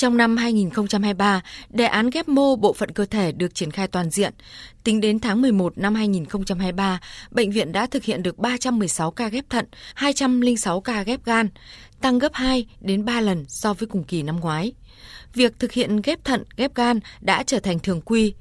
Trong năm 2023, đề án ghép mô bộ phận cơ thể được triển khai toàn diện. Tính đến tháng 11 năm 2023, bệnh viện đã thực hiện được 316 ca ghép thận, 206 ca ghép gan, tăng gấp 2 đến 3 lần so với cùng kỳ năm ngoái. Việc thực hiện ghép thận, ghép gan đã trở thành thường quy.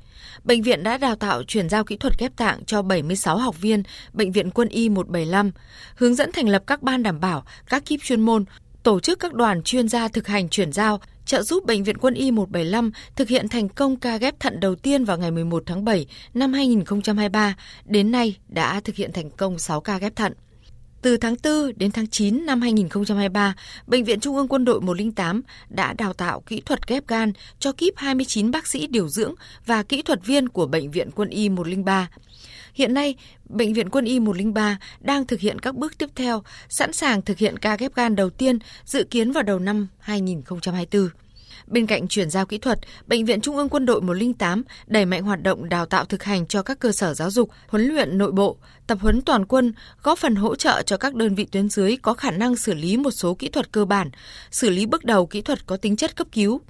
Bệnh viện đã đào tạo chuyển giao kỹ thuật ghép tạng cho 76 học viên Bệnh viện Quân y 175, hướng dẫn thành lập các ban đảm bảo, các kíp chuyên môn, tổ chức các đoàn chuyên gia thực hành chuyển giao, trợ giúp Bệnh viện Quân y 175 thực hiện thành công ca ghép thận đầu tiên vào ngày 11 tháng 7 năm 2023, đến nay đã thực hiện thành công 6 ca ghép thận. Từ tháng 4 đến tháng 9 năm 2023, Bệnh viện Trung ương Quân đội 108 đã đào tạo kỹ thuật ghép gan cho kíp 29 bác sĩ điều dưỡng và kỹ thuật viên của Bệnh viện Quân y 103. Hiện nay, Bệnh viện Quân y 103 đang thực hiện các bước tiếp theo, sẵn sàng thực hiện ca ghép gan đầu tiên dự kiến vào đầu năm 2024. Bên cạnh chuyển giao kỹ thuật, Bệnh viện Trung ương Quân đội 108 đẩy mạnh hoạt động đào tạo thực hành cho các cơ sở giáo dục, huấn luyện nội bộ, tập huấn toàn quân, góp phần hỗ trợ cho các đơn vị tuyến dưới có khả năng xử lý một số kỹ thuật cơ bản, xử lý bước đầu kỹ thuật có tính chất cấp cứu.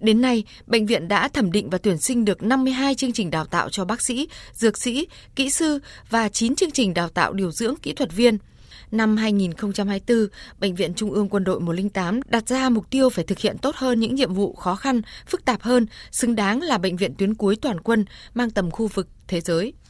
Đến nay, bệnh viện đã thẩm định và tuyển sinh được 52 chương trình đào tạo cho bác sĩ, dược sĩ, kỹ sư và 9 chương trình đào tạo điều dưỡng kỹ thuật viên. Năm 2024, Bệnh viện Trung ương Quân đội 108 đặt ra mục tiêu phải thực hiện tốt hơn những nhiệm vụ khó khăn, phức tạp hơn, xứng đáng là bệnh viện tuyến cuối toàn quân mang tầm khu vực thế giới.